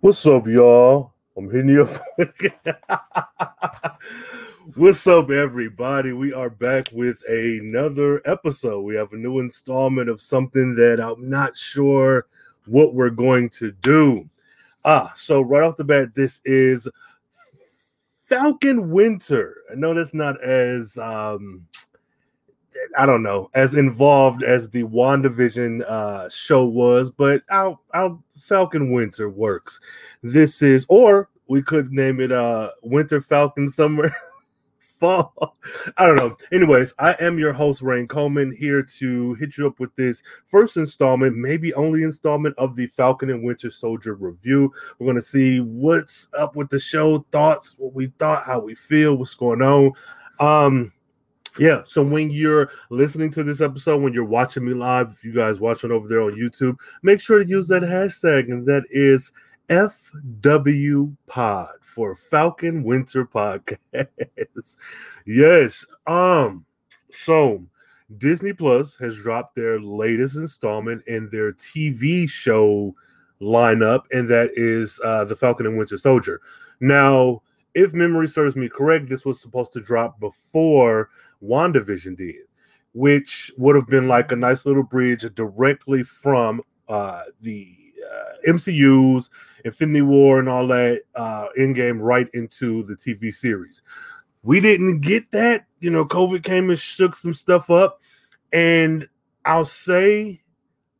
What's up, y'all? I'm hitting you up. What's up, everybody? We are back with another episode. We have a new installment of something that I'm not sure what we're going to do. Ah, so right off the bat, this is Falcon Winter. I know that's not as um I don't know, as involved as the WandaVision uh, show was, but our, our Falcon Winter works. This is, or we could name it uh, Winter Falcon Summer Fall. I don't know. Anyways, I am your host, Rain Coleman, here to hit you up with this first installment, maybe only installment of the Falcon and Winter Soldier review. We're to see what's up with the show, thoughts, what we thought, how we feel, what's going on. Um, yeah, so when you're listening to this episode, when you're watching me live, if you guys watching over there on YouTube, make sure to use that hashtag, and that is FW Pod for Falcon Winter Podcast. yes. Um, so Disney Plus has dropped their latest installment in their TV show lineup, and that is uh, the Falcon and Winter Soldier. Now, if memory serves me correct, this was supposed to drop before WandaVision did, which would have been like a nice little bridge directly from uh, the uh, MCU's Infinity War and all that uh, Endgame right into the TV series. We didn't get that. You know, COVID came and shook some stuff up. And I'll say,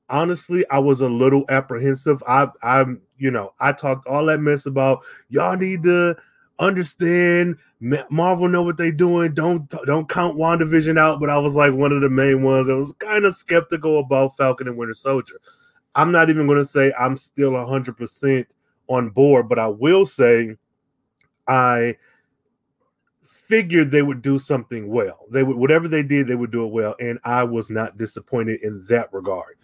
honestly, I was a little apprehensive. I, I'm, you know, I talked all that mess about y'all need to understand Marvel know what they're doing. Don't don't count WandaVision out, but I was like one of the main ones. I was kind of skeptical about Falcon and Winter Soldier. I'm not even going to say I'm still 100% on board, but I will say I figured they would do something well. They would whatever they did, they would do it well, and I was not disappointed in that regard.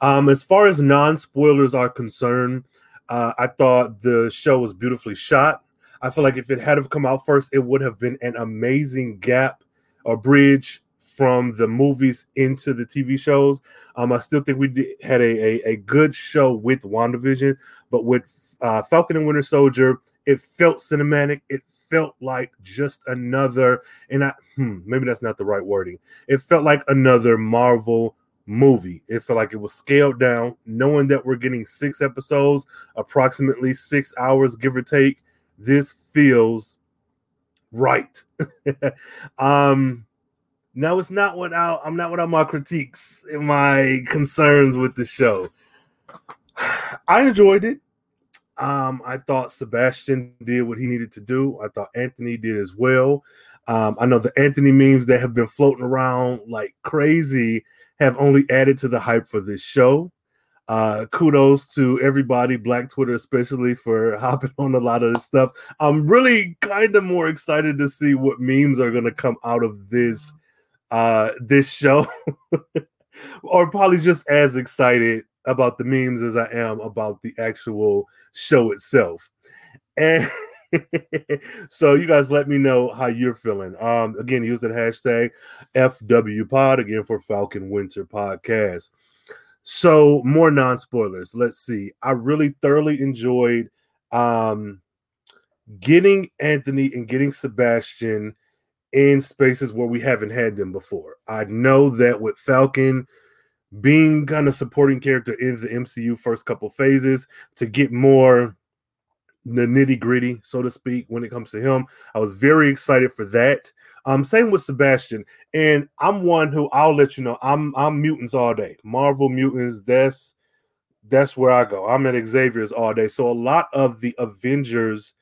Um, as far as non spoilers are concerned, uh, I thought the show was beautifully shot. I feel like if it had have come out first, it would have been an amazing gap or bridge from the movies into the TV shows. Um, I still think we did, had a, a, a good show with WandaVision, but with uh, Falcon and Winter Soldier, it felt cinematic. It felt like just another, and I hmm, maybe that's not the right wording. It felt like another Marvel movie. It felt like it was scaled down, knowing that we're getting six episodes, approximately six hours, give or take this feels right. um now it's not without I'm not without my critiques and my concerns with the show. I enjoyed it. Um, I thought Sebastian did what he needed to do. I thought Anthony did as well. Um, I know the Anthony memes that have been floating around like crazy have only added to the hype for this show. Uh, kudos to everybody, Black Twitter especially, for hopping on a lot of this stuff. I'm really kind of more excited to see what memes are going to come out of this uh, this show, or probably just as excited about the memes as I am about the actual show itself. And so you guys let me know how you're feeling. Um, again, use that hashtag FWPod again for Falcon Winter Podcast. So more non-spoilers. Let's see. I really thoroughly enjoyed um getting Anthony and getting Sebastian in spaces where we haven't had them before. I know that with Falcon being kind of supporting character in the MCU first couple phases to get more the nitty gritty, so to speak, when it comes to him. I was very excited for that. Um, same with Sebastian, and I'm one who I'll let you know. I'm I'm mutants all day. Marvel mutants. That's that's where I go. I'm at Xavier's all day. So a lot of the Avengers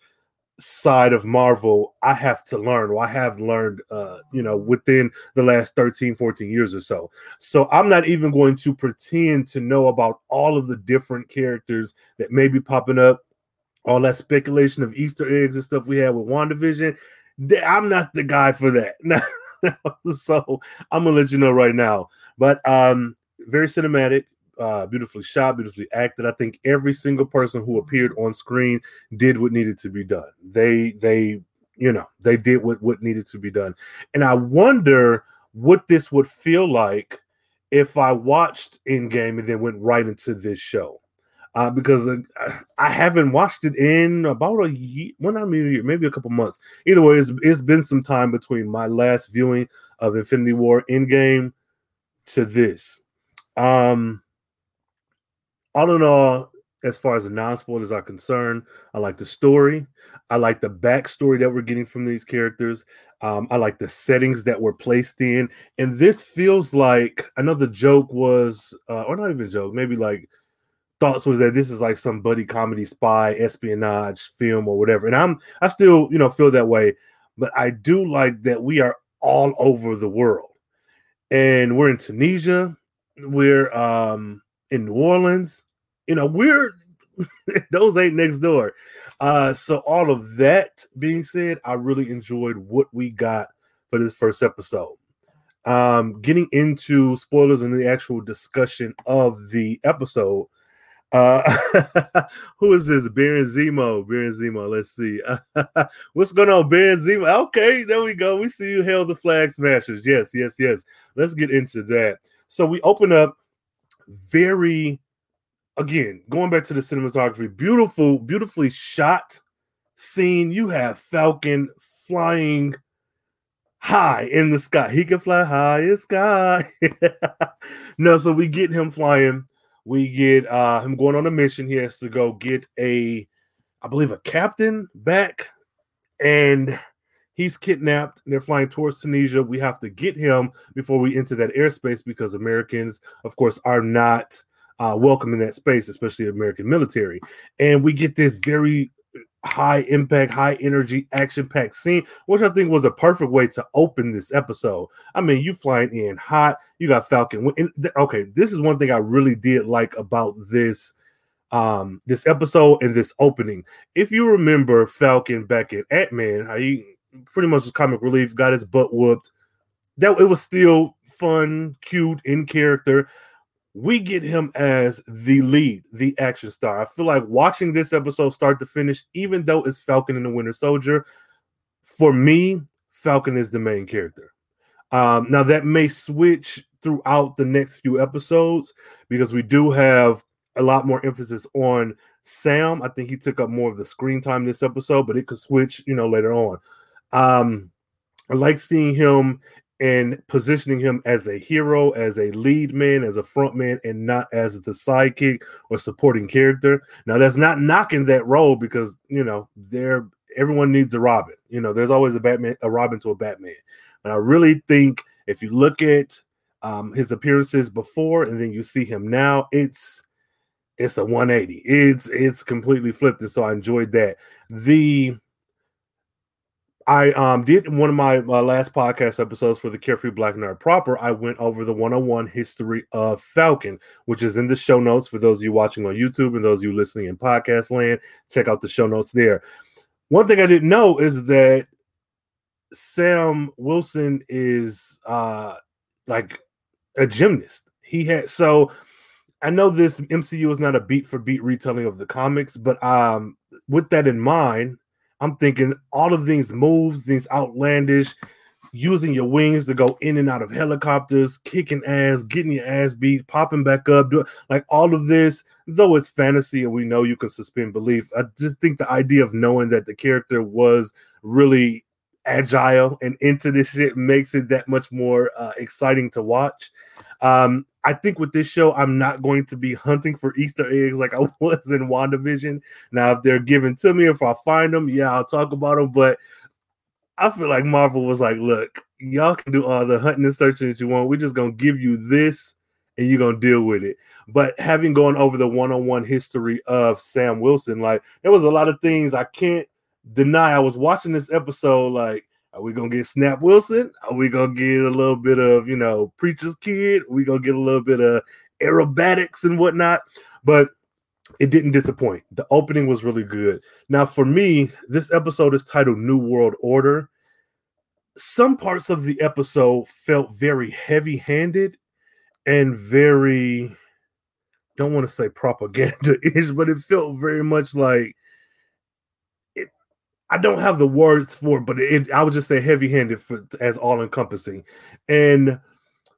side of Marvel, I have to learn, or I have learned, uh, you know, within the last 13, 14 years or so. So I'm not even going to pretend to know about all of the different characters that may be popping up all that speculation of Easter eggs and stuff we had with WandaVision. I'm not the guy for that. so I'm gonna let you know right now. But um, very cinematic, uh, beautifully shot, beautifully acted. I think every single person who appeared on screen did what needed to be done. They they you know they did what what needed to be done. And I wonder what this would feel like if I watched Endgame and then went right into this show uh, because uh, I haven't watched it in about a year, well, not maybe maybe a couple months. Either way, it's, it's been some time between my last viewing of Infinity War Endgame to this. Um, all in all, as far as the non spoilers are concerned. I like the story. I like the backstory that we're getting from these characters. Um, I like the settings that we're placed in. And this feels like the joke was, uh, or not even joke, maybe like thoughts was that this is like some buddy comedy spy espionage film or whatever. And I'm I still, you know, feel that way, but I do like that we are all over the world. And we're in Tunisia, we're um in New Orleans, you know, we're those ain't next door. Uh, so all of that being said, I really enjoyed what we got for this first episode. Um, getting into spoilers and the actual discussion of the episode. Uh, who is this? Baron Zemo. Baron Zemo. Let's see. What's going on, Baron Zemo? Okay, there we go. We see you hail the flag smashers. Yes, yes, yes. Let's get into that. So we open up very again, going back to the cinematography, beautiful, beautifully shot scene. You have Falcon flying high in the sky. He can fly high in sky. no, so we get him flying. We get uh him going on a mission. He has to go get a, I believe, a captain back, and he's kidnapped. they're flying towards Tunisia. We have to get him before we enter that airspace because Americans, of course, are not uh, welcome in that space, especially American military. And we get this very high impact, high energy, action packed scene, which I think was a perfect way to open this episode. I mean, you flying in hot, you got Falcon. okay, this is one thing I really did like about this um this episode and this opening. If you remember Falcon back in Ant Man, how he pretty much was comic relief, got his butt whooped. That it was still fun, cute, in character we get him as the lead, the action star. I feel like watching this episode start to finish, even though it's Falcon and the Winter Soldier, for me, Falcon is the main character. Um, now that may switch throughout the next few episodes because we do have a lot more emphasis on Sam. I think he took up more of the screen time this episode, but it could switch, you know, later on. Um, I like seeing him and positioning him as a hero, as a lead man, as a front man, and not as the sidekick or supporting character. Now, that's not knocking that role because you know there everyone needs a Robin. You know, there's always a Batman, a Robin to a Batman. And I really think if you look at um, his appearances before and then you see him now, it's it's a 180. It's it's completely flipped, and so I enjoyed that. The I um did one of my, my last podcast episodes for the Carefree Black Nerd proper. I went over the 101 history of Falcon, which is in the show notes for those of you watching on YouTube and those of you listening in podcast land. Check out the show notes there. One thing I didn't know is that Sam Wilson is uh like a gymnast. He had so I know this MCU is not a beat for beat retelling of the comics, but um with that in mind, I'm thinking all of these moves, these outlandish, using your wings to go in and out of helicopters, kicking ass, getting your ass beat, popping back up, doing like all of this, though it's fantasy and we know you can suspend belief. I just think the idea of knowing that the character was really agile and into this shit makes it that much more uh, exciting to watch. Um, I think with this show, I'm not going to be hunting for Easter eggs like I was in WandaVision. Now, if they're given to me, if I find them, yeah, I'll talk about them. But I feel like Marvel was like, look, y'all can do all the hunting and searching that you want. We're just gonna give you this and you're gonna deal with it. But having gone over the one-on-one history of Sam Wilson, like there was a lot of things I can't deny. I was watching this episode, like are we gonna get Snap Wilson? Are we gonna get a little bit of you know Preacher's Kid? Are we gonna get a little bit of aerobatics and whatnot? But it didn't disappoint. The opening was really good. Now, for me, this episode is titled New World Order. Some parts of the episode felt very heavy handed and very, don't want to say propaganda ish, but it felt very much like I don't have the words for it, but it, I would just say heavy handed as all encompassing. And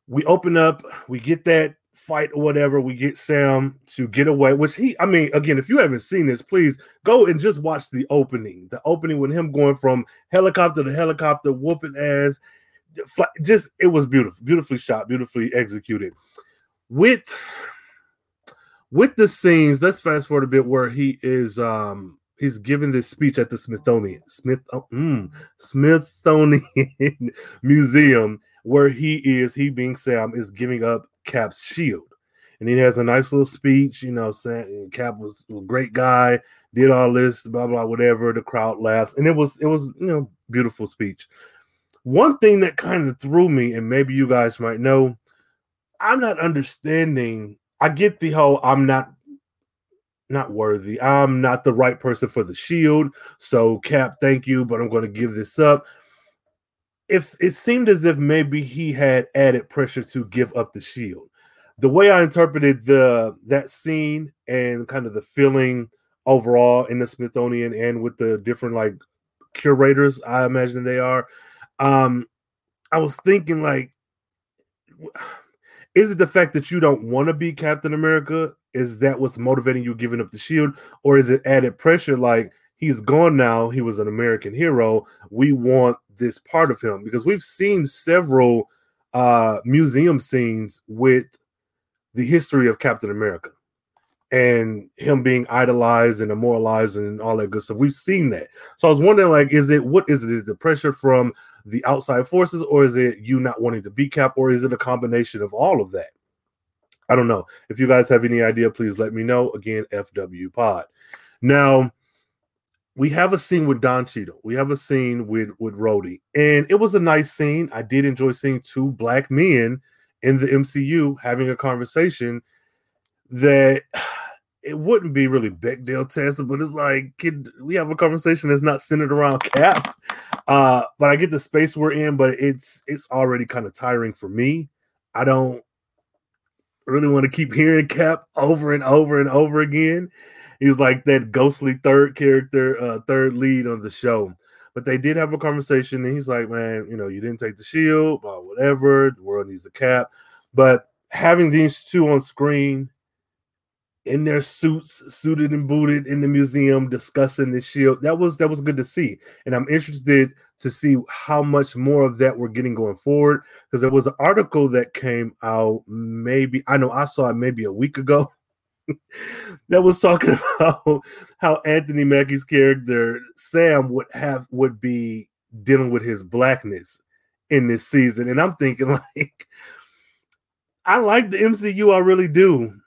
we open up, we get that fight or whatever, we get Sam to get away. Which he, I mean, again, if you haven't seen this, please go and just watch the opening. The opening with him going from helicopter to helicopter, whooping ass. Just it was beautiful, beautifully shot, beautifully executed. With with the scenes, let's fast forward a bit where he is um he's giving this speech at the Smithsonian Smith oh, mm, Smithsonian Museum where he is he being Sam is giving up Cap's shield. And he has a nice little speech, you know, saying Cap was a great guy, did all this, blah blah, whatever. The crowd laughs, and it was it was you know beautiful speech. One thing that kind of threw me, and maybe you guys might know, I'm not understanding. I get the whole I'm not not worthy. I'm not the right person for the shield. So Cap, thank you, but I'm going to give this up if it seemed as if maybe he had added pressure to give up the shield. The way I interpreted the that scene and kind of the feeling overall in the Smithsonian and with the different like curators, I imagine they are. Um, I was thinking like, is it the fact that you don't want to be Captain America? Is that what's motivating you giving up the shield, or is it added pressure like? he's gone now. He was an American hero. We want this part of him because we've seen several uh, museum scenes with the history of Captain America and him being idolized and immortalized and all that good stuff. We've seen that. So I was wondering, like, is it what is it? Is the pressure from the outside forces, or is it you not wanting to be Cap, or is it a combination of all of that? I don't know. If you guys have any idea, please let me know. Again, FW Pod. Now, we have a scene with Don Cheadle. We have a scene with with Rhodey, and it was a nice scene. I did enjoy seeing two black men in the MCU having a conversation that it wouldn't be really Bechdel tested, but it's like, we have a conversation that's not centered around Cap. Uh, but I get the space we're in, but it's it's already kind of tiring for me. I don't really want to keep hearing Cap over and over and over again he's like that ghostly third character, uh, third lead on the show. But they did have a conversation, and he's like, "Man, you know, you didn't take the shield, but whatever. The world needs a cap." But having these two on screen in their suits, suited and booted in the museum, discussing the shield, that was that was good to see. And I'm interested to see how much more of that we're getting going forward because there was an article that came out maybe I know I saw it maybe a week ago that was talking about how Anthony Mackie's character Sam would have would be dealing with his blackness in this season, and I'm thinking like, I like the MCU, I really do,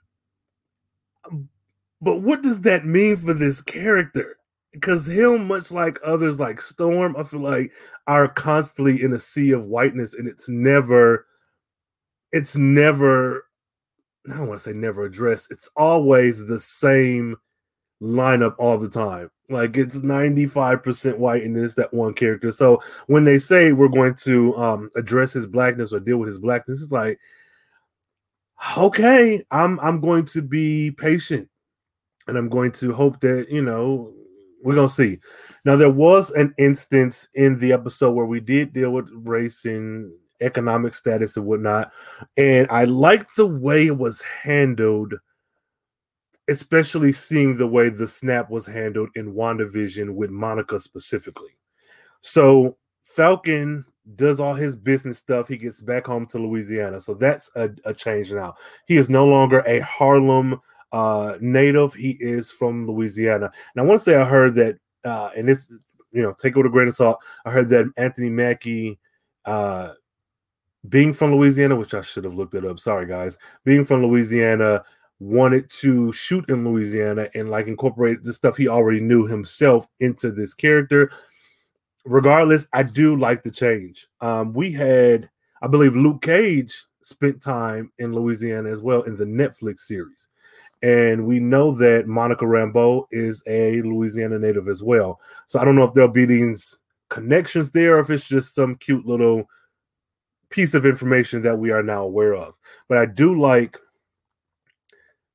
but what does that mean for this character? Because him, much like others like Storm, I feel like are constantly in a sea of whiteness, and it's never, it's never I don't want to say never addressed. It's always the same lineup all the time. Like it's 95% white and it's that one character. So when they say we're going to um address his blackness or deal with his blackness, it's like okay, I'm I'm going to be patient and I'm going to hope that, you know, we're gonna see. Now there was an instance in the episode where we did deal with race and economic status and whatnot. And I liked the way it was handled, especially seeing the way the snap was handled in WandaVision with Monica specifically. So Falcon does all his business stuff. He gets back home to Louisiana. So that's a, a change now. He is no longer a Harlem uh, native. He is from Louisiana. And I want to say I heard that, uh, and it's, you know, take it with a grain of salt. I heard that Anthony Mackie uh, being from Louisiana, which I should have looked it up. Sorry, guys. Being from Louisiana, wanted to shoot in Louisiana and like incorporate the stuff he already knew himself into this character. Regardless, I do like the change. Um, we had, I believe, Luke Cage spent time in Louisiana as well in the Netflix series. And we know that Monica Rambeau is a Louisiana native as well. So I don't know if there'll be these connections there, or if it's just some cute little piece of information that we are now aware of. But I do like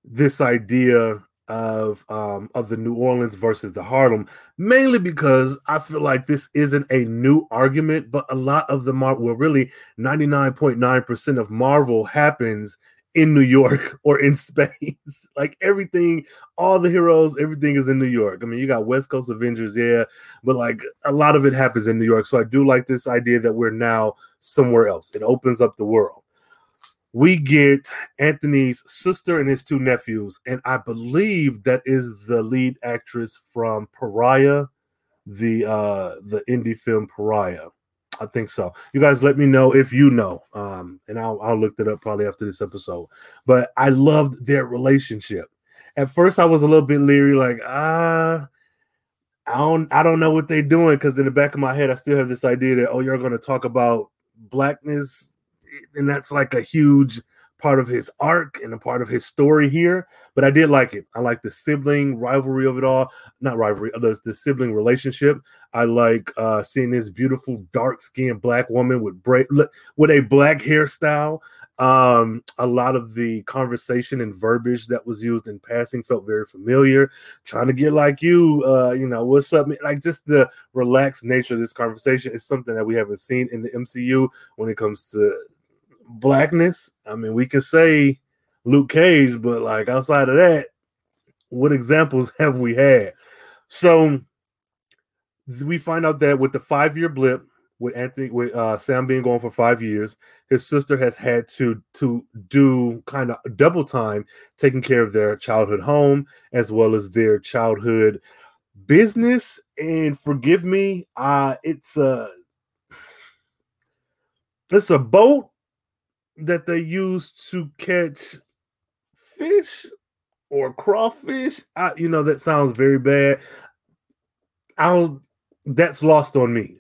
this idea of um, of the New Orleans versus the Harlem, mainly because I feel like this isn't a new argument, but a lot of the Marvel, well, really 99.9% of Marvel happens in New York or in space. like everything, all the heroes, everything is in New York. I mean, you got West Coast Avengers, yeah, but like a lot of it happens in New York. So I do like this idea that we're now somewhere else. It opens up the world. We get Anthony's sister and his two nephews, and I believe that is the lead actress from Pariah, the uh the indie film Pariah. I think so. You guys let me know if you know. Um, and I'll I'll look that up probably after this episode. But I loved their relationship. At first I was a little bit leery, like, ah, I don't I don't know what they're doing because in the back of my head, I still have this idea that oh, you're gonna talk about blackness, and that's like a huge part of his arc and a part of his story here. But I did like it. I like the sibling rivalry of it all. Not rivalry, uh, the, the sibling relationship. I like uh, seeing this beautiful dark skinned black woman with bra- with a black hairstyle. Um, a lot of the conversation and verbiage that was used in passing felt very familiar. Trying to get like you, uh, you know, what's up? Like just the relaxed nature of this conversation is something that we haven't seen in the MCU when it comes to blackness. I mean, we can say Luke Cage, but like outside of that, what examples have we had? So we find out that with the five year blip, with Anthony, with uh, Sam being gone for five years, his sister has had to to do kind of double time taking care of their childhood home as well as their childhood business. And forgive me, uh, it's a it's a boat that they use to catch fish or crawfish. I, you know, that sounds very bad. I'll that's lost on me.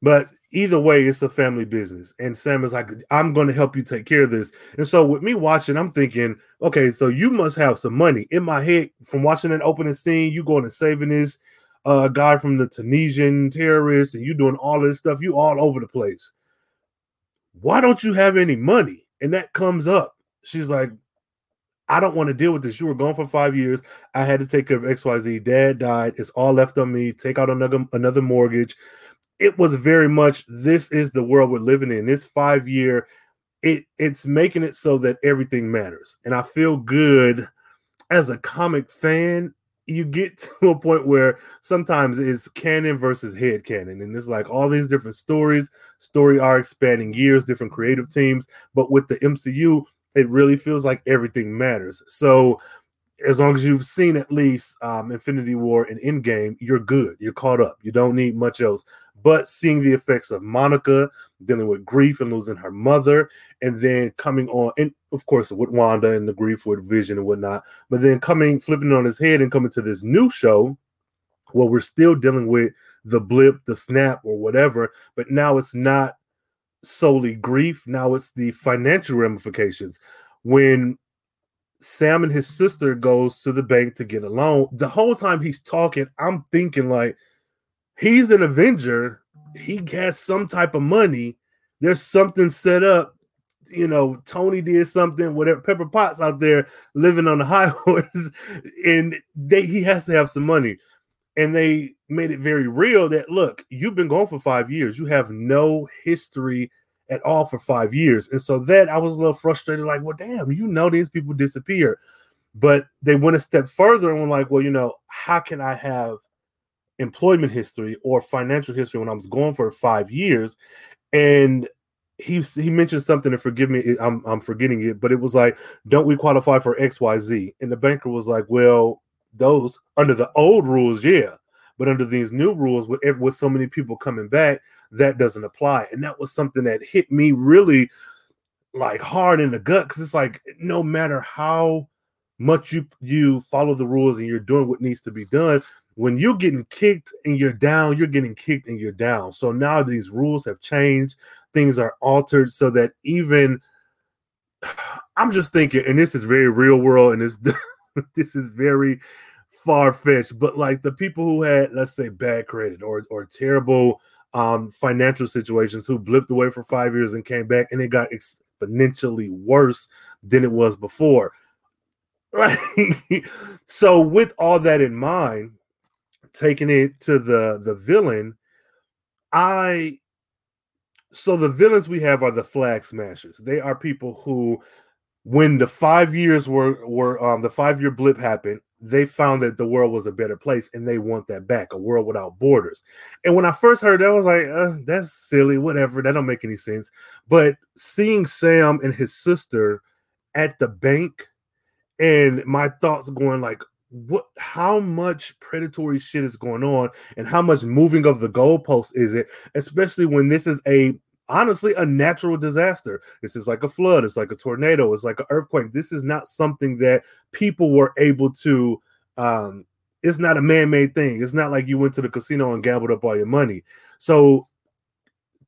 But either way, it's a family business. And Sam is like, I'm going to help you take care of this. And so with me watching, I'm thinking, okay, so you must have some money. In my head, from watching that opening scene, you going and saving this uh, guy from the Tunisian terrorists, and you doing all this stuff. You all over the place why don't you have any money? And that comes up. She's like, I don't want to deal with this. You were gone for five years. I had to take care of XYZ. Dad died. It's all left on me. Take out another another mortgage. It was very much this is the world we're living in. This five year, it it's making it so that everything matters. And I feel good as a comic fan you get to a point where sometimes it's canon versus head canon, and it's like all these different stories, story arcs spanning years, different creative teams. But with the MCU, it really feels like everything matters. So as long as you've seen at least um, Infinity War and Endgame, you're good. You're caught up. You don't need much else. But seeing the effects of Monica dealing with grief and losing her mother, and then coming on, and of course with Wanda and the grief with Vision and whatnot, but then coming, flipping on his head and coming to this new show where we're still dealing with the blip, the snap, or whatever, but now it's not solely grief. Now it's the financial ramifications. When Sam and his sister goes to the bank to get a loan. The whole time he's talking, I'm thinking like he's an Avenger. He has some type of money. There's something set up. You know, Tony did something, whatever. Pepper Potts out there living on the high horse, and they he has to have some money. And they made it very real that look, you've been gone for five years. You have no history at all for five years. And so that I was a little frustrated, like, well, damn, you know, these people disappear. But they went a step further and were like, well, you know, how can I have employment history or financial history when I was going for five years? And he he mentioned something, and forgive me, I'm I'm forgetting it, but it was like, don't we qualify for X Y Z? And the banker was like, well, those under the old rules, yeah, but under these new rules, with with so many people coming back, that doesn't apply. And that was something that hit me really like hard in the gut because it's like no matter how much you you follow the rules and you're doing what needs to be done when you're getting kicked and you're down you're getting kicked and you're down so now these rules have changed things are altered so that even i'm just thinking and this is very real world and this this is very far-fetched but like the people who had let's say bad credit or or terrible um, financial situations who blipped away for five years and came back, and it got exponentially worse than it was before. Right. so, with all that in mind, taking it to the the villain, I so the villains we have are the flag smashers. They are people who when the five years were were um the five year blip happened they found that the world was a better place and they want that back a world without borders. And when i first heard that i was like uh, that's silly whatever that don't make any sense. But seeing sam and his sister at the bank and my thoughts going like what how much predatory shit is going on and how much moving of the goalposts is it? Especially when this is a honestly a natural disaster. This is like a flood, it's like a tornado, it's like an earthquake. This is not something that people were able to um it's not a man-made thing. It's not like you went to the casino and gambled up all your money. So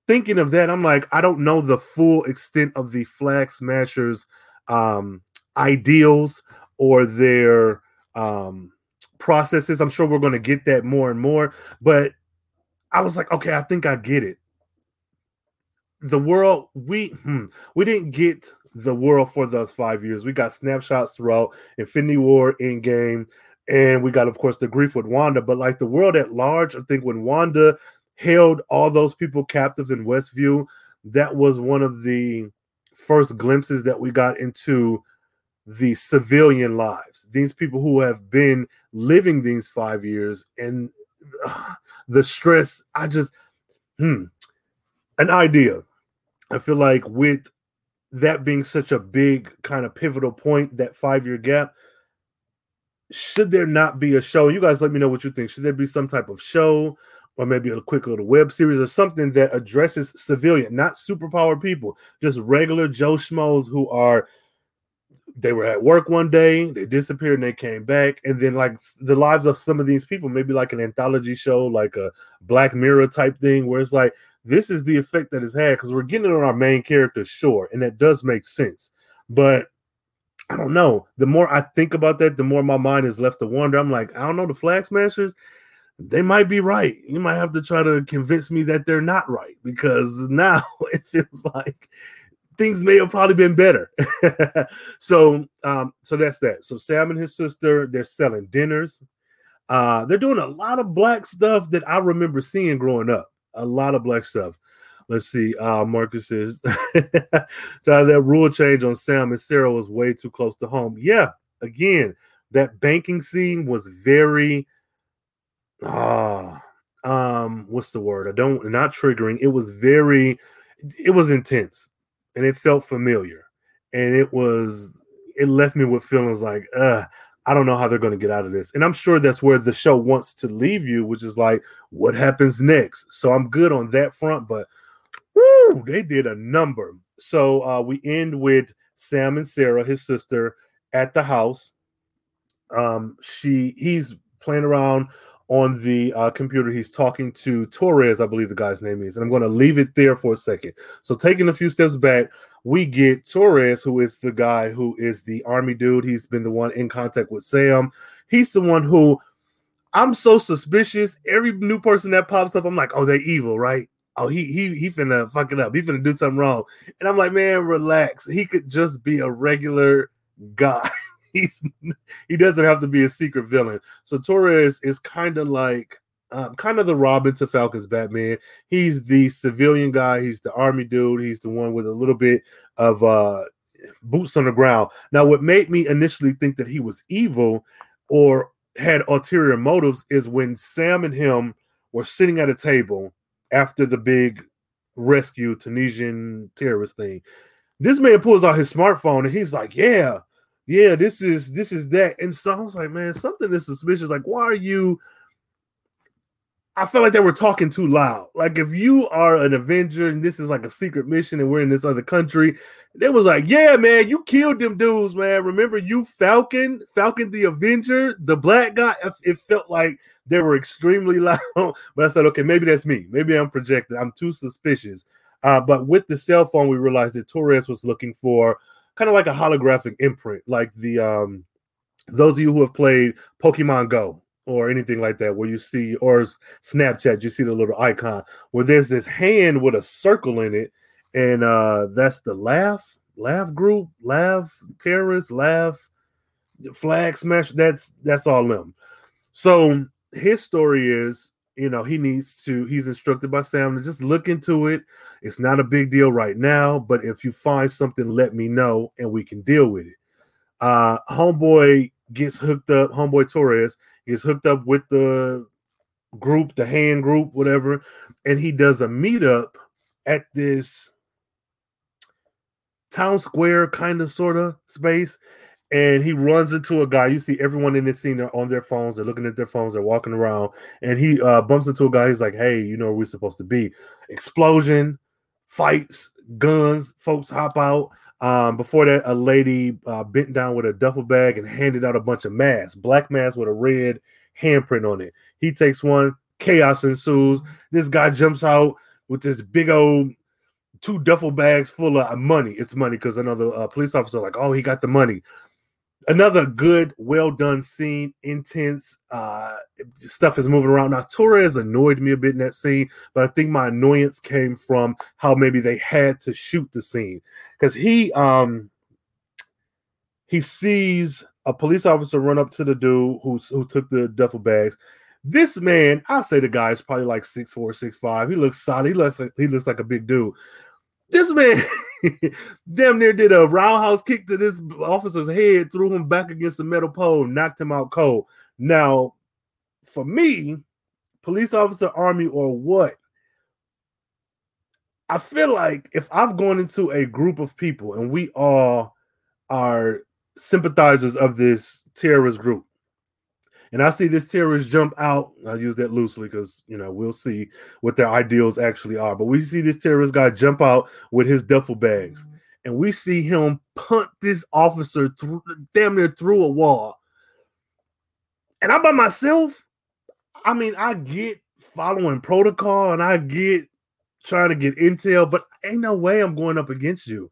thinking of that, I'm like, I don't know the full extent of the flag smashers um ideals or their um processes. I'm sure we're going to get that more and more, but I was like, okay, I think I get it the world we hmm, we didn't get the world for those five years. We got snapshots throughout Infinity War, Endgame, and we got, of course, the grief with Wanda. But like the world at large, I think when Wanda held all those people captive in Westview, that was one of the first glimpses that we got into the civilian lives. These people who have been living these five years and uh, the stress. I just, hmm, an idea I feel like with that being such a big kind of pivotal point, that five year gap, should there not be a show? You guys let me know what you think. Should there be some type of show or maybe a quick little web series or something that addresses civilian, not superpower people, just regular Joe Schmoes who are they were at work one day, they disappeared and they came back. And then, like the lives of some of these people, maybe like an anthology show, like a Black Mirror type thing, where it's like this is the effect that it's had because we're getting it on our main character, sure, and that does make sense. But I don't know. The more I think about that, the more my mind is left to wonder. I'm like, I don't know, the flag smashers, they might be right. You might have to try to convince me that they're not right because now it feels like things may have probably been better. so um, so that's that. So Sam and his sister, they're selling dinners. Uh, they're doing a lot of black stuff that I remember seeing growing up a lot of black stuff. Let's see. Uh, Marcus says that rule change on Sam and Sarah was way too close to home. Yeah, again, that banking scene was very ah uh, um what's the word? I don't not triggering. It was very it was intense and it felt familiar. And it was it left me with feelings like uh I don't know how they're going to get out of this. And I'm sure that's where the show wants to leave you, which is like, what happens next? So I'm good on that front, but whoo, they did a number. So uh, we end with Sam and Sarah, his sister, at the house. Um, she he's playing around on the uh, computer. He's talking to Torres, I believe the guy's name is. And I'm going to leave it there for a second. So, taking a few steps back, we get Torres, who is the guy who is the army dude. He's been the one in contact with Sam. He's the one who I'm so suspicious. Every new person that pops up, I'm like, oh, they're evil, right? Oh, he he he finna fuck it up. He finna do something wrong. And I'm like, man, relax. He could just be a regular guy. he's he doesn't have to be a secret villain. So Torres is kind of like um, kind of the Robin to Falcon's Batman. He's the civilian guy. He's the army dude. He's the one with a little bit of uh, boots on the ground. Now, what made me initially think that he was evil or had ulterior motives is when Sam and him were sitting at a table after the big rescue Tunisian terrorist thing. This man pulls out his smartphone and he's like, "Yeah, yeah, this is this is that. And so I was like, man, something is suspicious. Like, why are you? I felt like they were talking too loud. Like, if you are an Avenger and this is like a secret mission and we're in this other country, they was like, yeah, man, you killed them dudes, man. Remember you, Falcon, Falcon the Avenger, the black guy. It felt like they were extremely loud. but I said, okay, maybe that's me. Maybe I'm projecting. I'm too suspicious. Uh, but with the cell phone, we realized that Torres was looking for kind of like a holographic imprint, like the um those of you who have played Pokemon Go or anything like that, where you see or Snapchat, you see the little icon where there's this hand with a circle in it, and uh that's the laugh laugh group, laugh terrorists, laugh flag smash. That's that's all them. So his story is you know, he needs to, he's instructed by Sam to just look into it. It's not a big deal right now, but if you find something, let me know and we can deal with it. Uh, homeboy gets hooked up, homeboy Torres gets hooked up with the group, the hand group, whatever, and he does a meetup at this town square kind of sort of space and he runs into a guy. You see everyone in this scene are on their phones. They're looking at their phones. They're walking around, and he uh, bumps into a guy. He's like, "Hey, you know where we're supposed to be?" Explosion, fights, guns. Folks hop out. Um, before that, a lady uh, bent down with a duffel bag and handed out a bunch of masks, black masks with a red handprint on it. He takes one. Chaos ensues. This guy jumps out with this big old two duffel bags full of money. It's money because another uh, police officer like, oh, he got the money another good, well done scene, intense. Uh, stuff is moving around. Now, Torres annoyed me a bit in that scene, but I think my annoyance came from how maybe they had to shoot the scene because he um he sees a police officer run up to the dude who who took the duffel bags. This man, I'll say the guy is probably like six four, six five. He looks solid. He looks like he looks like a big dude. This man damn near did a roundhouse kick to this officer's head, threw him back against the metal pole, knocked him out cold. Now, for me, police officer, army, or what? I feel like if I've gone into a group of people and we all are sympathizers of this terrorist group, and I see this terrorist jump out. I use that loosely because you know we'll see what their ideals actually are. But we see this terrorist guy jump out with his duffel bags, mm-hmm. and we see him punt this officer through, damn near through a wall. And I'm by myself. I mean, I get following protocol and I get trying to get intel, but ain't no way I'm going up against you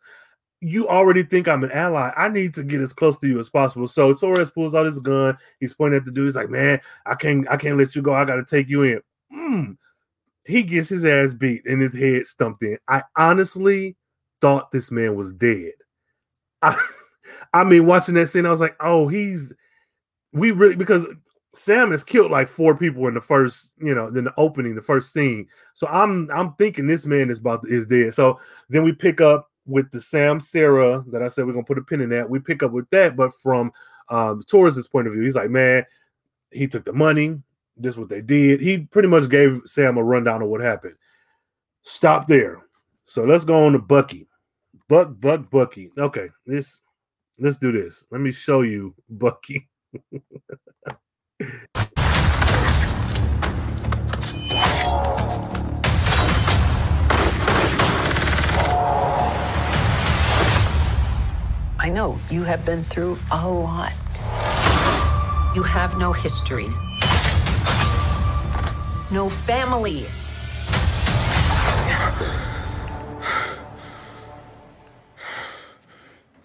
you already think I'm an ally. I need to get as close to you as possible. So Torres pulls out his gun. He's pointing at the dude. He's like, "Man, I can't, I can't let you go. I got to take you in." Mm. He gets his ass beat and his head stumped in. I honestly thought this man was dead. I, I mean, watching that scene, I was like, "Oh, he's." We really because Sam has killed like four people in the first, you know, in the opening, the first scene. So I'm I'm thinking this man is about to, is dead. So then we pick up with the Sam Sarah that I said we're gonna put a pin in that. We pick up with that, but from um Torres's point of view, he's like, man, he took the money. This what they did. He pretty much gave Sam a rundown of what happened. Stop there. So let's go on to Bucky. Buck, Buck, Bucky. Okay, this let's do this. Let me show you Bucky. I know you have been through a lot. You have no history, no family.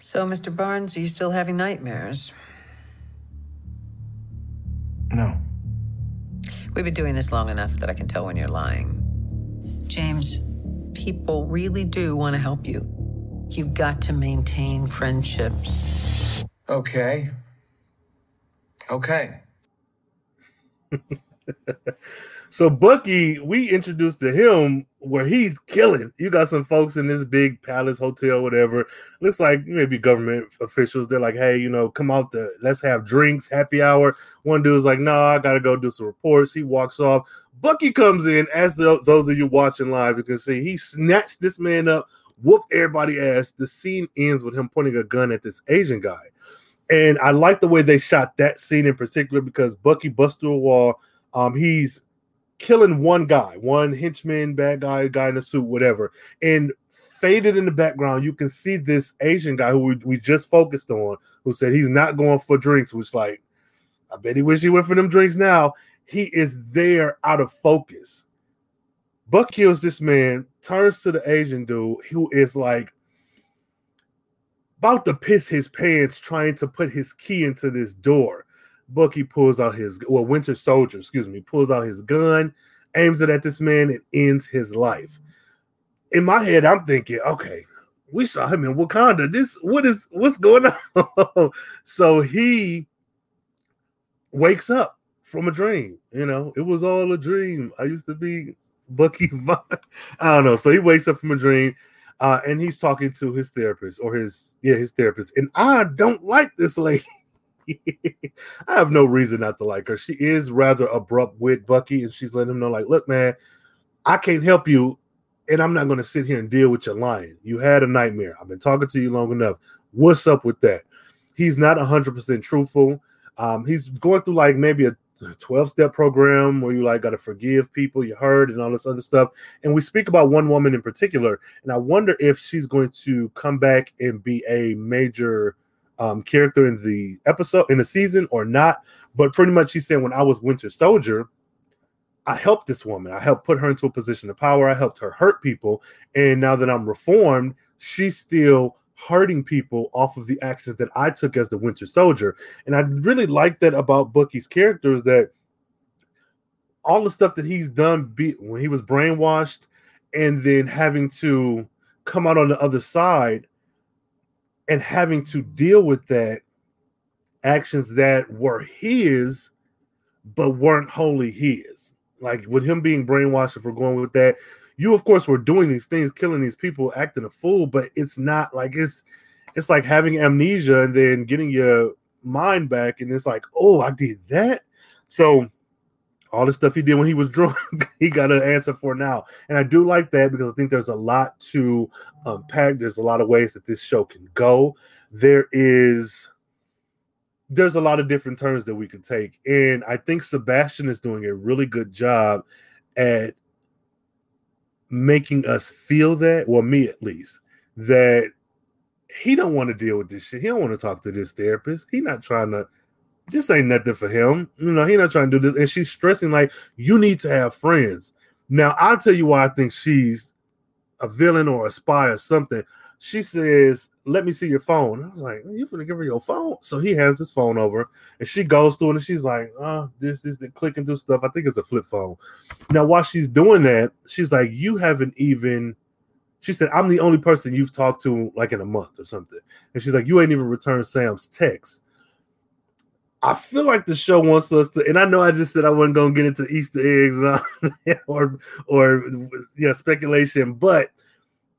So, Mr. Barnes, are you still having nightmares? No. We've been doing this long enough that I can tell when you're lying. James, people really do want to help you. You've got to maintain friendships. Okay. Okay. so Bucky, we introduced to him where he's killing. You got some folks in this big palace hotel, whatever. Looks like maybe government officials. They're like, hey, you know, come out the let's have drinks, happy hour. One dude's like, no, nah, I gotta go do some reports. He walks off. Bucky comes in, as the, those of you watching live, you can see he snatched this man up whooped everybody ass. The scene ends with him pointing a gun at this Asian guy. And I like the way they shot that scene in particular because Bucky busts through a wall. Um, he's killing one guy, one henchman, bad guy, guy in a suit, whatever. And faded in the background, you can see this Asian guy who we, we just focused on, who said he's not going for drinks, which like I bet he wish he went for them drinks now. He is there out of focus. Buck kills this man, turns to the Asian dude who is like about to piss his pants trying to put his key into this door. Bucky pulls out his well, Winter Soldier, excuse me, pulls out his gun, aims it at this man, and ends his life. In my head, I'm thinking, okay, we saw him in Wakanda. This what is what's going on? so he wakes up from a dream. You know, it was all a dream. I used to be Bucky. I don't know. So he wakes up from a dream. Uh, and he's talking to his therapist or his yeah his therapist and i don't like this lady I have no reason not to like her. She is rather abrupt with Bucky, and she's letting him know, like, look, man, I can't help you, and I'm not going to sit here and deal with your lying. You had a nightmare. I've been talking to you long enough. What's up with that? He's not 100% truthful. Um, he's going through like maybe a 12 step program where you like got to forgive people you heard and all this other stuff. And we speak about one woman in particular, and I wonder if she's going to come back and be a major um, character in the episode in the season or not. But pretty much, he said when I was Winter Soldier, I helped this woman. I helped put her into a position of power. I helped her hurt people, and now that I'm reformed, she's still hurting people off of the actions that I took as the Winter Soldier. And I really like that about Bucky's character is that all the stuff that he's done be, when he was brainwashed and then having to come out on the other side and having to deal with that actions that were his but weren't wholly his like with him being brainwashed if we're going with that you of course were doing these things killing these people acting a fool but it's not like it's it's like having amnesia and then getting your mind back and it's like oh i did that so all the stuff he did when he was drunk, he got an answer for now. And I do like that because I think there's a lot to unpack. There's a lot of ways that this show can go. There is there's a lot of different turns that we can take. And I think Sebastian is doing a really good job at making us feel that, well, me at least, that he don't want to deal with this shit. He don't want to talk to this therapist. He not trying to this ain't nothing for him. You know, he not trying to do this. And she's stressing like you need to have friends. Now, I'll tell you why I think she's a villain or a spy or something. She says, Let me see your phone. I was like, You gonna give her your phone? So he has his phone over and she goes through it and she's like, Oh, this is the clicking through stuff. I think it's a flip phone. Now, while she's doing that, she's like, You haven't even she said, I'm the only person you've talked to like in a month or something. And she's like, You ain't even returned Sam's text. I feel like the show wants us to, and I know I just said I wasn't gonna get into Easter eggs uh, or or yeah speculation, but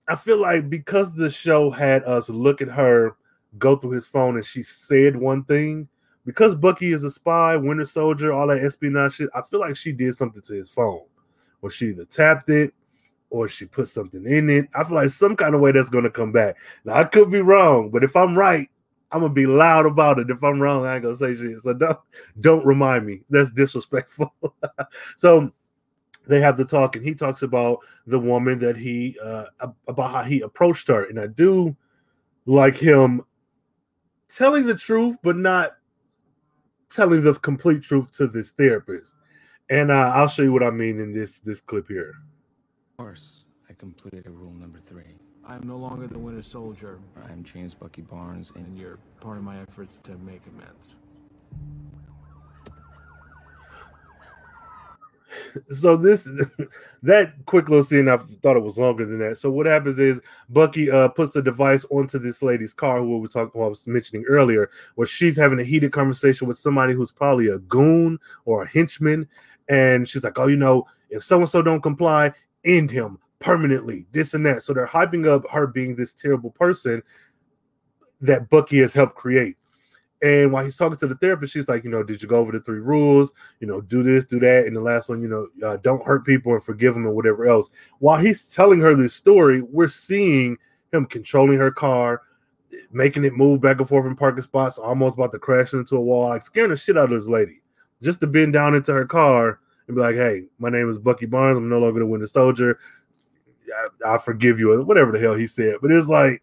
I feel like because the show had us look at her go through his phone and she said one thing, because Bucky is a spy, Winter Soldier, all that espionage shit, I feel like she did something to his phone, or she either tapped it or she put something in it. I feel like some kind of way that's gonna come back. Now I could be wrong, but if I'm right, I'm gonna be loud about it. If I'm wrong, I ain't gonna say shit. So don't don't remind me. That's disrespectful. so they have the talk, and he talks about the woman that he uh about how he approached her, and I do like him telling the truth, but not telling the complete truth to this therapist. And uh, I'll show you what I mean in this this clip here. Of course, I completed rule number three. I am no longer the Winter Soldier. I am James Bucky Barnes, and you're part of my efforts to make amends. So this that quick little scene, I thought it was longer than that. So what happens is Bucky uh, puts the device onto this lady's car, who we talked, who I was mentioning earlier, where she's having a heated conversation with somebody who's probably a goon or a henchman, and she's like, "Oh, you know, if so and so don't comply, end him, permanently, this and that. So they're hyping up her being this terrible person that Bucky has helped create. And while he's talking to the therapist, she's like, you know, did you go over the three rules? You know, do this, do that. And the last one, you know, uh, don't hurt people and forgive them and whatever else. While he's telling her this story, we're seeing him controlling her car, making it move back and forth in parking spots, almost about to crash into a wall, like scaring the shit out of this lady. Just to bend down into her car and be like, hey, my name is Bucky Barnes. I'm no longer the Winter Soldier. I, I forgive you, or whatever the hell he said. But it's like,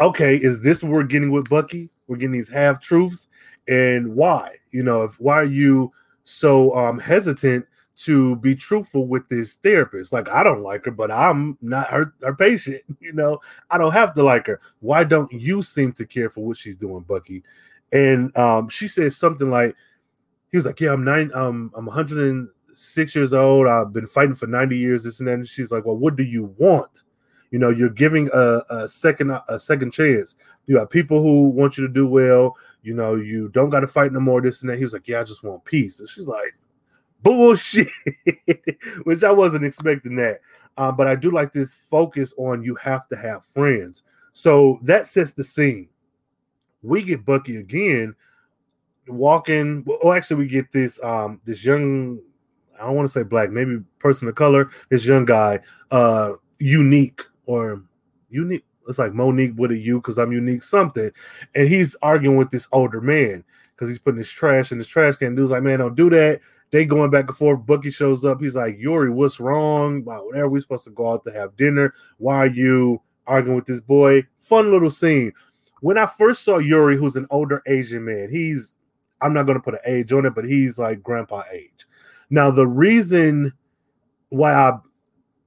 okay, is this what we're getting with Bucky? We're getting these half truths, and why? You know, if why are you so um hesitant to be truthful with this therapist? Like, I don't like her, but I'm not her, her patient. You know, I don't have to like her. Why don't you seem to care for what she's doing, Bucky? And um, she says something like, he was like, "Yeah, I'm nine. Um, I'm 106 years old. I've been fighting for 90 years, this and that. And she's like, Well, what do you want? You know, you're giving a, a second a second chance. You have people who want you to do well. you know, you don't got to fight no more. This and that. He was like, yeah, I just want peace. And she's like, bullshit, which I wasn't expecting that. Um, but I do like this focus on you have to have friends. So that sets the scene. We get Bucky again walking. Well, actually, we get this um this young. I don't want to say black, maybe person of color. This young guy, uh, unique or unique. It's like Monique with a U because I'm unique something, and he's arguing with this older man because he's putting his trash in his trash can. Dude's like, man, don't do that. They going back and forth. Bucky shows up. He's like, Yuri, what's wrong? Wow, whenever we supposed to go out to have dinner, why are you arguing with this boy? Fun little scene. When I first saw Yuri, who's an older Asian man, he's I'm not going to put an age on it, but he's like grandpa age. Now, the reason why I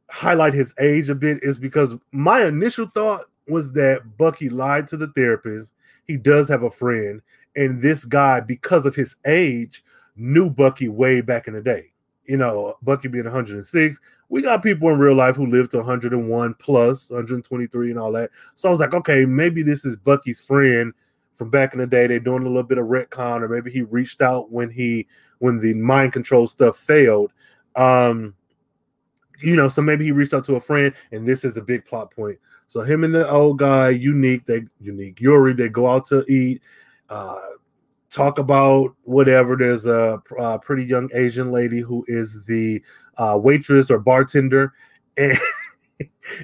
highlight his age a bit is because my initial thought was that Bucky lied to the therapist. He does have a friend, and this guy, because of his age, knew Bucky way back in the day. You know, Bucky being 106. We got people in real life who lived to 101 plus, 123 and all that. So I was like, okay, maybe this is Bucky's friend from back in the day. They're doing a little bit of retcon, or maybe he reached out when he when the mind control stuff failed. Um, you know, so maybe he reached out to a friend, and this is the big plot point. So him and the old guy, unique, they unique Yuri, they go out to eat. Uh, talk about whatever. There's a, a, pretty young Asian lady who is the uh, waitress or bartender, and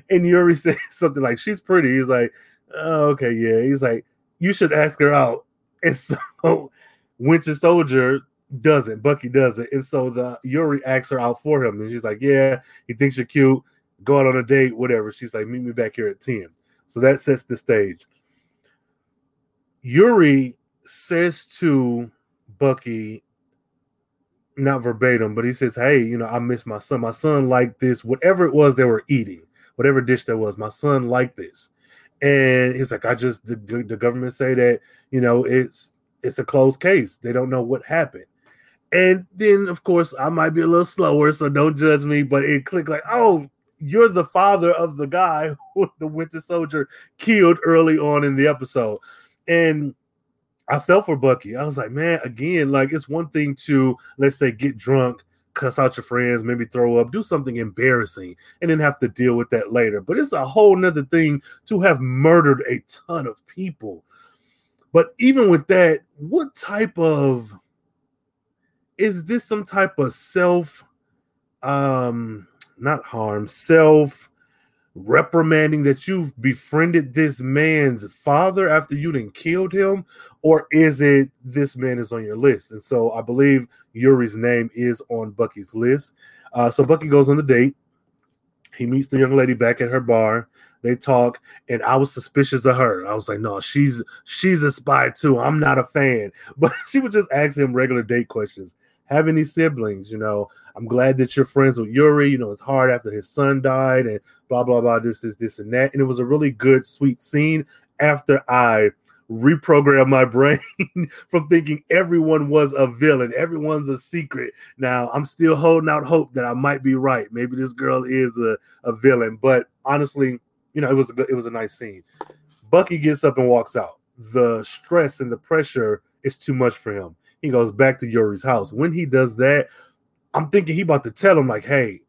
and Yuri says something like, "She's pretty." He's like, oh, "Okay, yeah." He's like, "You should ask her out." And so Winter Soldier doesn't. Bucky doesn't, and so the Yuri asks her out for him, and she's like, "Yeah." He thinks you're cute. Go out on a date, whatever. She's like, "Meet me back here at 10. So that sets the stage. Yuri says to Bucky, not verbatim, but he says, Hey, you know, I miss my son. My son liked this, whatever it was they were eating, whatever dish that was, my son liked this. And he's like, I just the, the government say that, you know, it's it's a closed case. They don't know what happened. And then, of course, I might be a little slower, so don't judge me. But it clicked like, oh, you're the father of the guy who the Winter Soldier killed early on in the episode. And I felt for Bucky. I was like, man, again, like it's one thing to let's say get drunk, cuss out your friends, maybe throw up, do something embarrassing, and then have to deal with that later. But it's a whole nother thing to have murdered a ton of people. But even with that, what type of is this some type of self um not harm, self reprimanding that you've befriended this man's father after you didn't killed him, or is it this man is on your list? And so I believe Yuri's name is on Bucky's list. Uh, so Bucky goes on the date. He meets the young lady back at her bar. They talk, and I was suspicious of her. I was like, no, she's she's a spy too. I'm not a fan. But she would just ask him regular date questions have any siblings? You know, I'm glad that you're friends with Yuri. You know, it's hard after his son died and blah, blah, blah, this, this, this, and that. And it was a really good, sweet scene after I reprogrammed my brain from thinking everyone was a villain, everyone's a secret. Now, I'm still holding out hope that I might be right. Maybe this girl is a, a villain, but honestly, you know, it was a it was a nice scene. Bucky gets up and walks out. The stress and the pressure is too much for him he goes back to Yuri's house. When he does that, I'm thinking he about to tell him like, "Hey,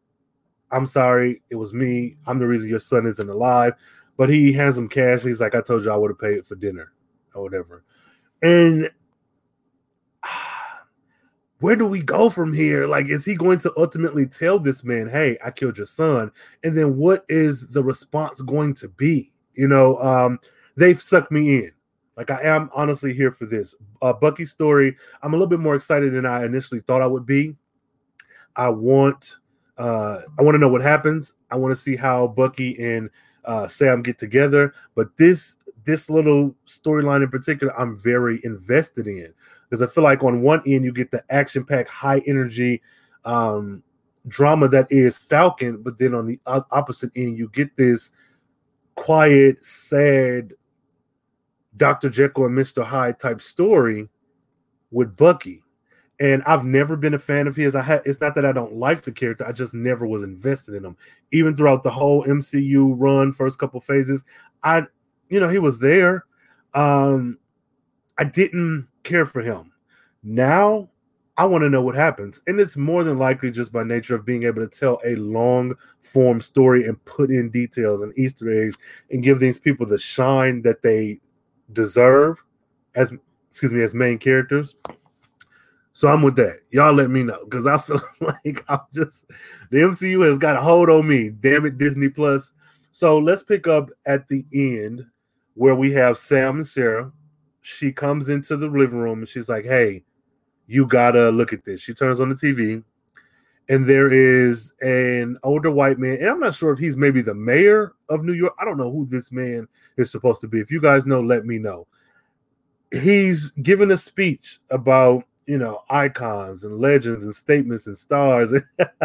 I'm sorry, it was me. I'm the reason your son isn't alive." But he hands him cash. He's like, "I told you I would have paid for dinner or whatever." And where do we go from here? Like, is he going to ultimately tell this man, "Hey, I killed your son"? And then what is the response going to be? You know, um, they've sucked me in. Like I am honestly here for this. Uh, Bucky story. I'm a little bit more excited than I initially thought I would be. I want uh I want to know what happens. I want to see how Bucky and uh Sam get together. But this this little storyline in particular, I'm very invested in because I feel like on one end you get the action-packed, high energy um drama that is Falcon, but then on the opposite end you get this quiet, sad Dr. Jekyll and Mr. Hyde type story with Bucky. And I've never been a fan of his. I it's not that I don't like the character, I just never was invested in him. Even throughout the whole MCU run, first couple phases, I you know, he was there. Um I didn't care for him. Now I want to know what happens. And it's more than likely just by nature of being able to tell a long form story and put in details and Easter eggs and give these people the shine that they deserve as excuse me as main characters. So I'm with that. Y'all let me know because I feel like I'm just the MCU has got a hold on me. Damn it, Disney Plus. So let's pick up at the end where we have Sam and Sarah. She comes into the living room and she's like, Hey, you gotta look at this. She turns on the TV, and there is an older white man, and I'm not sure if he's maybe the mayor of New York. I don't know who this man is supposed to be. If you guys know, let me know. He's giving a speech about you know icons and legends and statements and stars.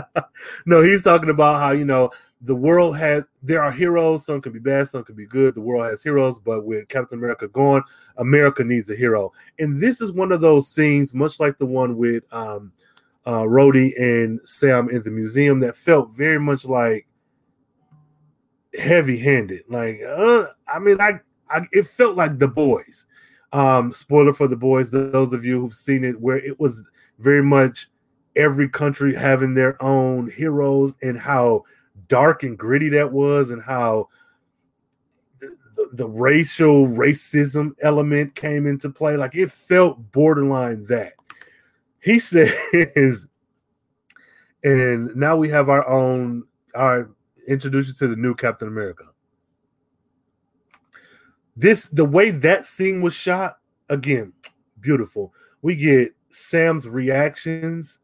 no, he's talking about how you know the world has there are heroes some can be bad some can be good the world has heroes but with captain america gone america needs a hero and this is one of those scenes much like the one with um uh Rhodey and sam in the museum that felt very much like heavy handed like uh i mean I, I it felt like the boys um spoiler for the boys those of you who've seen it where it was very much every country having their own heroes and how dark and gritty that was and how the, the, racial racism element came into play. Like it felt borderline that. He says, and now we have our own, our introduction to the new Captain America. This, the way that scene was shot, again, beautiful. We get Sam's reactions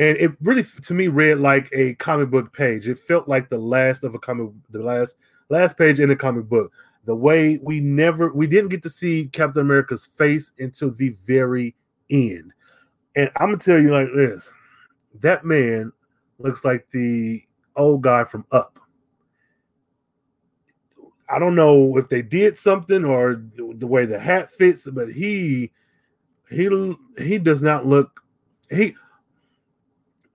and it really to me read like a comic book page it felt like the last of a comic the last last page in a comic book the way we never we didn't get to see captain america's face until the very end and i'm gonna tell you like this that man looks like the old guy from up i don't know if they did something or the way the hat fits but he he he does not look he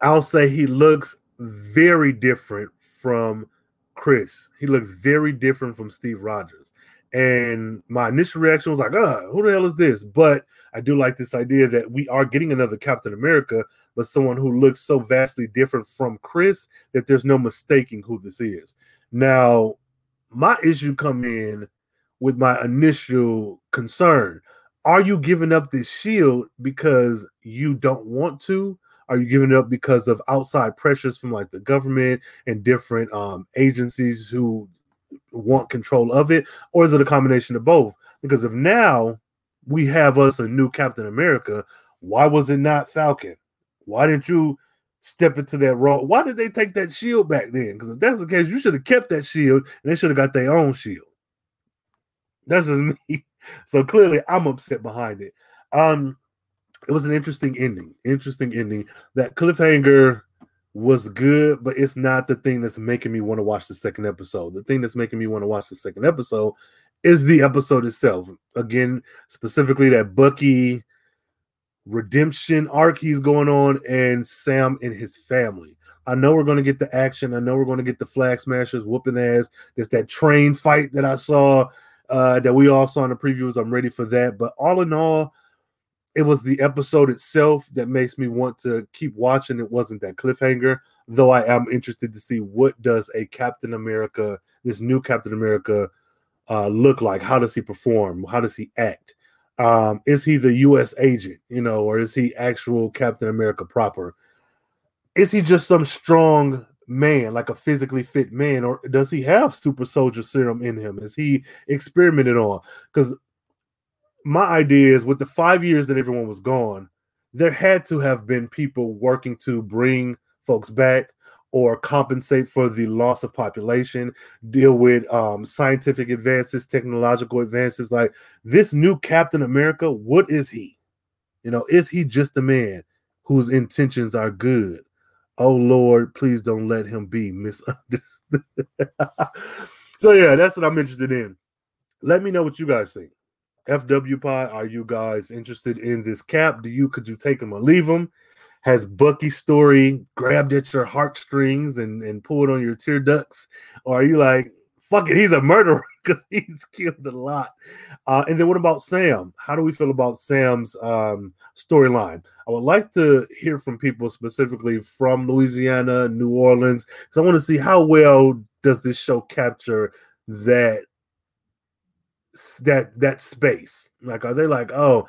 I'll say he looks very different from Chris. He looks very different from Steve Rogers. And my initial reaction was like, uh, who the hell is this? But I do like this idea that we are getting another Captain America, but someone who looks so vastly different from Chris that there's no mistaking who this is. Now, my issue come in with my initial concern. Are you giving up this shield because you don't want to? Are you giving up because of outside pressures from like the government and different um, agencies who want control of it, or is it a combination of both? Because if now we have us a new Captain America, why was it not Falcon? Why didn't you step into that role? Why did they take that shield back then? Because if that's the case, you should have kept that shield and they should have got their own shield. That's just me. So clearly, I'm upset behind it. Um, it was an interesting ending. Interesting ending. That cliffhanger was good, but it's not the thing that's making me want to watch the second episode. The thing that's making me want to watch the second episode is the episode itself. Again, specifically that Bucky redemption arc he's going on and Sam and his family. I know we're going to get the action. I know we're going to get the flag smashers whooping ass. There's that train fight that I saw uh, that we all saw in the previews. I'm ready for that. But all in all, it was the episode itself that makes me want to keep watching. It wasn't that cliffhanger, though I am interested to see what does a Captain America, this new Captain America, uh, look like? How does he perform? How does he act? Um, is he the U.S. agent, you know, or is he actual Captain America proper? Is he just some strong man, like a physically fit man, or does he have super soldier serum in him? Is he experimented on? Because my idea is with the five years that everyone was gone, there had to have been people working to bring folks back or compensate for the loss of population, deal with um, scientific advances, technological advances. Like this new Captain America, what is he? You know, is he just a man whose intentions are good? Oh Lord, please don't let him be misunderstood. so yeah, that's what I'm interested in. Let me know what you guys think. FW Pod, are you guys interested in this cap? Do you could you take him or leave him? Has Bucky's story grabbed at your heartstrings and, and pulled on your tear ducts? Or are you like, fuck it, he's a murderer because he's killed a lot. Uh, and then what about Sam? How do we feel about Sam's um, storyline? I would like to hear from people specifically from Louisiana, New Orleans, because I want to see how well does this show capture that that that space. Like, are they like, oh,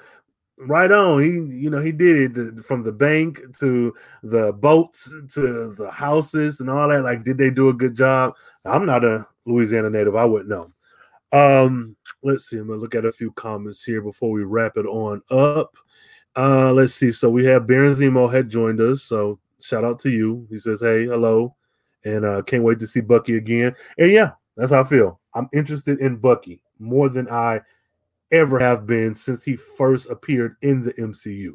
right on he you know he did it from the bank to the boats to the houses and all that like did they do a good job? I'm not a louisiana native i wouldn't know. Um let's see i'm gonna look at a few comments here before we wrap it on up. Uh let's see so we have baron zemo had joined us so shout out to you. He says hey hello and uh can't wait to see bucky again. And yeah that's how i feel. I'm interested in bucky more than i ever have been since he first appeared in the MCU.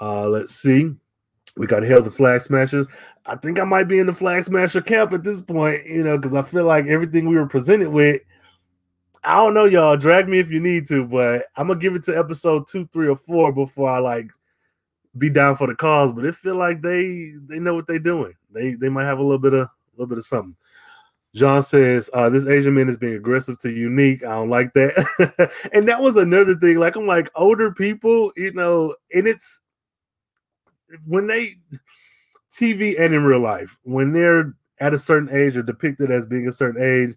Uh, let's see. We got Hail the Flag Smashers. I think I might be in the Flag Smasher camp at this point, you know, because I feel like everything we were presented with. I don't know, y'all. Drag me if you need to, but I'm gonna give it to episode two, three, or four before I like be down for the cause. But it feel like they they know what they're doing. They they might have a little bit of a little bit of something. John says, uh, this Asian man is being aggressive to unique. I don't like that. and that was another thing. Like, I'm like, older people, you know, and it's when they TV and in real life, when they're at a certain age or depicted as being a certain age,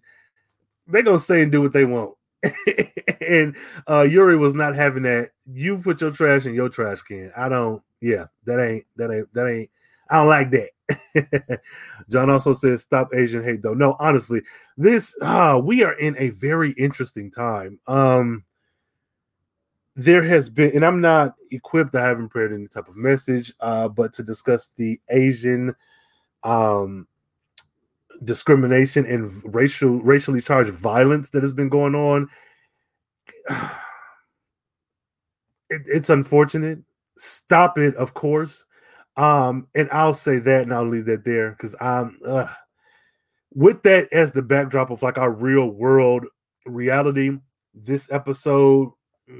they're gonna say and do what they want. and uh Yuri was not having that. You put your trash in your trash can. I don't, yeah, that ain't that ain't that ain't I don't like that. John also says, "Stop Asian hate." Though, no, honestly, this uh, we are in a very interesting time. Um, there has been, and I'm not equipped. I haven't prepared any type of message, uh, but to discuss the Asian um, discrimination and racial, racially charged violence that has been going on. It, it's unfortunate. Stop it, of course. Um, and I'll say that and I'll leave that there because I'm uh, with that as the backdrop of like our real world reality. This episode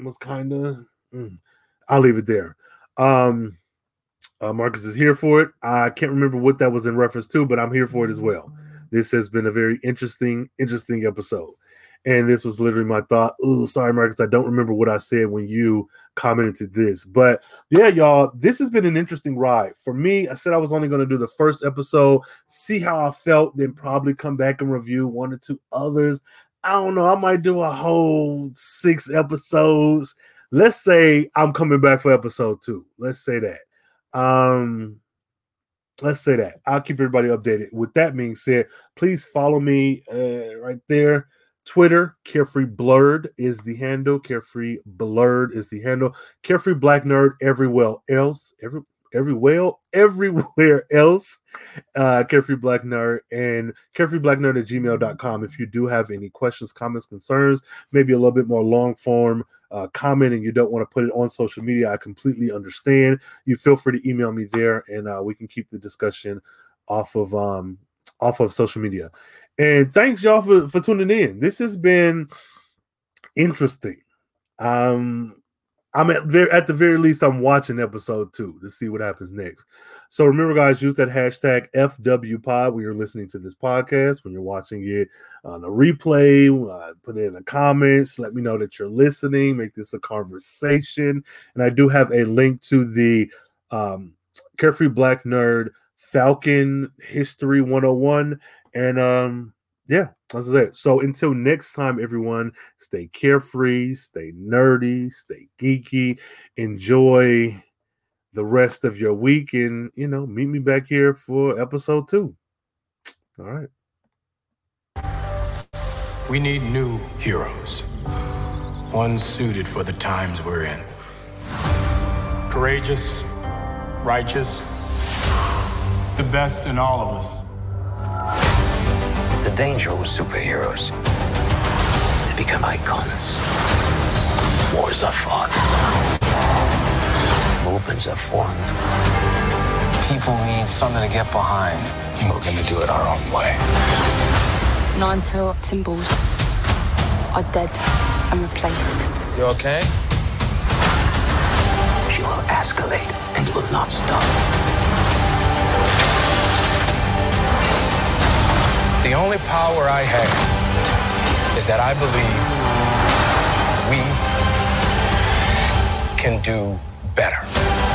was kind of mm, I'll leave it there. Um, uh, Marcus is here for it. I can't remember what that was in reference to, but I'm here for it as well. This has been a very interesting, interesting episode. And this was literally my thought. Ooh, sorry, Marcus. I don't remember what I said when you commented this. But yeah, y'all, this has been an interesting ride. For me, I said I was only going to do the first episode, see how I felt, then probably come back and review one or two others. I don't know. I might do a whole six episodes. Let's say I'm coming back for episode two. Let's say that. Um, let's say that. I'll keep everybody updated. With that being said, please follow me uh, right there Twitter, Carefree Blerd is the handle. Carefree Blerd is the handle. Carefree Black Nerd everywhere else. Every everywhere everywhere else. Uh, Carefree Black Nerd and Carefree Black Nerd at gmail.com. If you do have any questions, comments, concerns, maybe a little bit more long form uh, comment and you don't want to put it on social media, I completely understand. You feel free to email me there and uh, we can keep the discussion off of um off of social media. And thanks y'all for, for tuning in. This has been interesting. Um, I'm at very, at the very least I'm watching episode two to see what happens next. So remember, guys, use that hashtag FWPod when you're listening to this podcast. When you're watching it on a replay, uh, put it in the comments. Let me know that you're listening. Make this a conversation. And I do have a link to the um, Carefree Black Nerd Falcon History 101 and um, yeah, that's it. So until next time, everyone, stay carefree, stay nerdy, stay geeky, enjoy the rest of your week, and you know, meet me back here for episode two. All right. We need new heroes. One suited for the times we're in. Courageous, righteous, the best in all of us the danger with superheroes. They become icons. Wars are fought. Movements are formed. People need something to get behind, and we're gonna do it our own way. Not until symbols are dead and replaced. You okay? She will escalate and will not stop. The only power I have is that I believe we can do better.